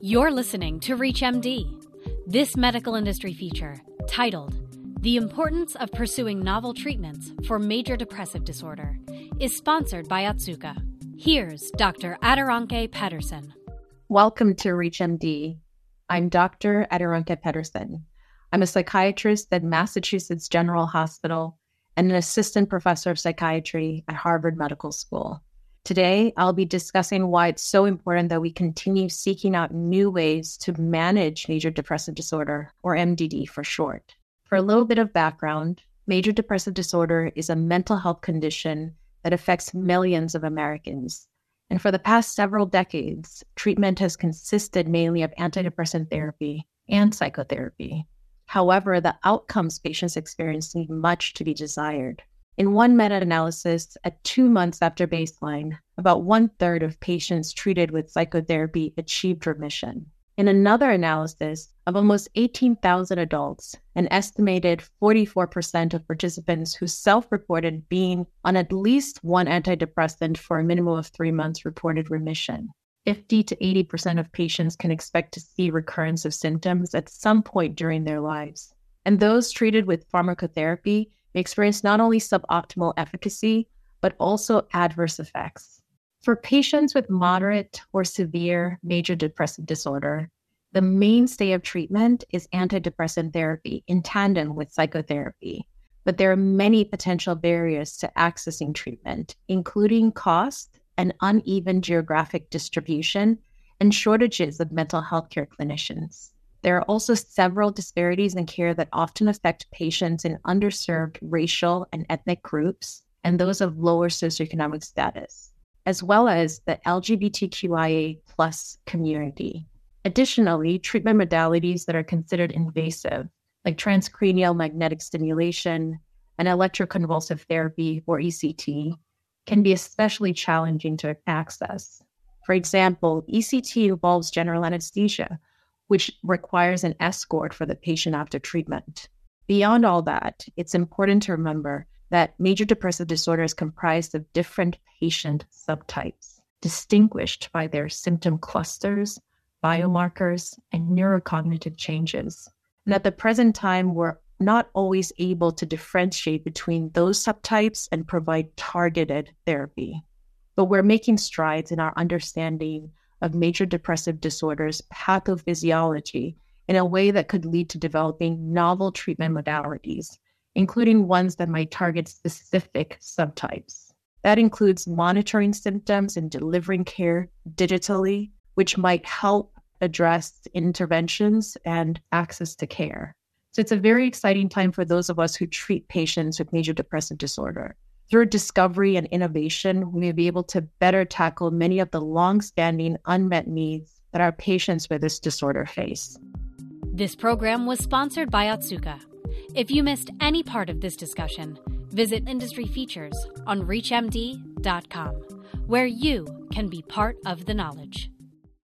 You're listening to ReachMD. This medical industry feature, titled The Importance of Pursuing Novel Treatments for Major Depressive Disorder, is sponsored by Otsuka. Here's Dr. Aderonke Pederson. Welcome to ReachMD. I'm Dr. Aderonke Pederson. I'm a psychiatrist at Massachusetts General Hospital and an assistant professor of psychiatry at Harvard Medical School. Today, I'll be discussing why it's so important that we continue seeking out new ways to manage major depressive disorder, or MDD for short. For a little bit of background, major depressive disorder is a mental health condition that affects millions of Americans. And for the past several decades, treatment has consisted mainly of antidepressant therapy and psychotherapy. However, the outcomes patients experience leave much to be desired. In one meta analysis, at two months after baseline, about one third of patients treated with psychotherapy achieved remission. In another analysis of almost 18,000 adults, an estimated 44% of participants who self reported being on at least one antidepressant for a minimum of three months reported remission. 50 to 80% of patients can expect to see recurrence of symptoms at some point during their lives. And those treated with pharmacotherapy experience not only suboptimal efficacy, but also adverse effects. For patients with moderate or severe major depressive disorder, the mainstay of treatment is antidepressant therapy in tandem with psychotherapy. But there are many potential barriers to accessing treatment, including cost and uneven geographic distribution and shortages of mental health care clinicians. There are also several disparities in care that often affect patients in underserved racial and ethnic groups and those of lower socioeconomic status, as well as the LGBTQIA plus community. Additionally, treatment modalities that are considered invasive, like transcranial magnetic stimulation and electroconvulsive therapy or ECT, can be especially challenging to access. For example, ECT involves general anesthesia, which requires an escort for the patient after treatment. Beyond all that, it's important to remember that major depressive disorder is comprised of different patient subtypes, distinguished by their symptom clusters, biomarkers, and neurocognitive changes. And at the present time, we're not always able to differentiate between those subtypes and provide targeted therapy. But we're making strides in our understanding of major depressive disorders pathophysiology in a way that could lead to developing novel treatment modalities, including ones that might target specific subtypes. That includes monitoring symptoms and delivering care digitally, which might help address interventions and access to care. So it's a very exciting time for those of us who treat patients with major depressive disorder. Through discovery and innovation, we may be able to better tackle many of the long-standing unmet needs that our patients with this disorder face. This program was sponsored by Otsuka. If you missed any part of this discussion, visit Industry Features on ReachMD.com, where you can be part of the knowledge.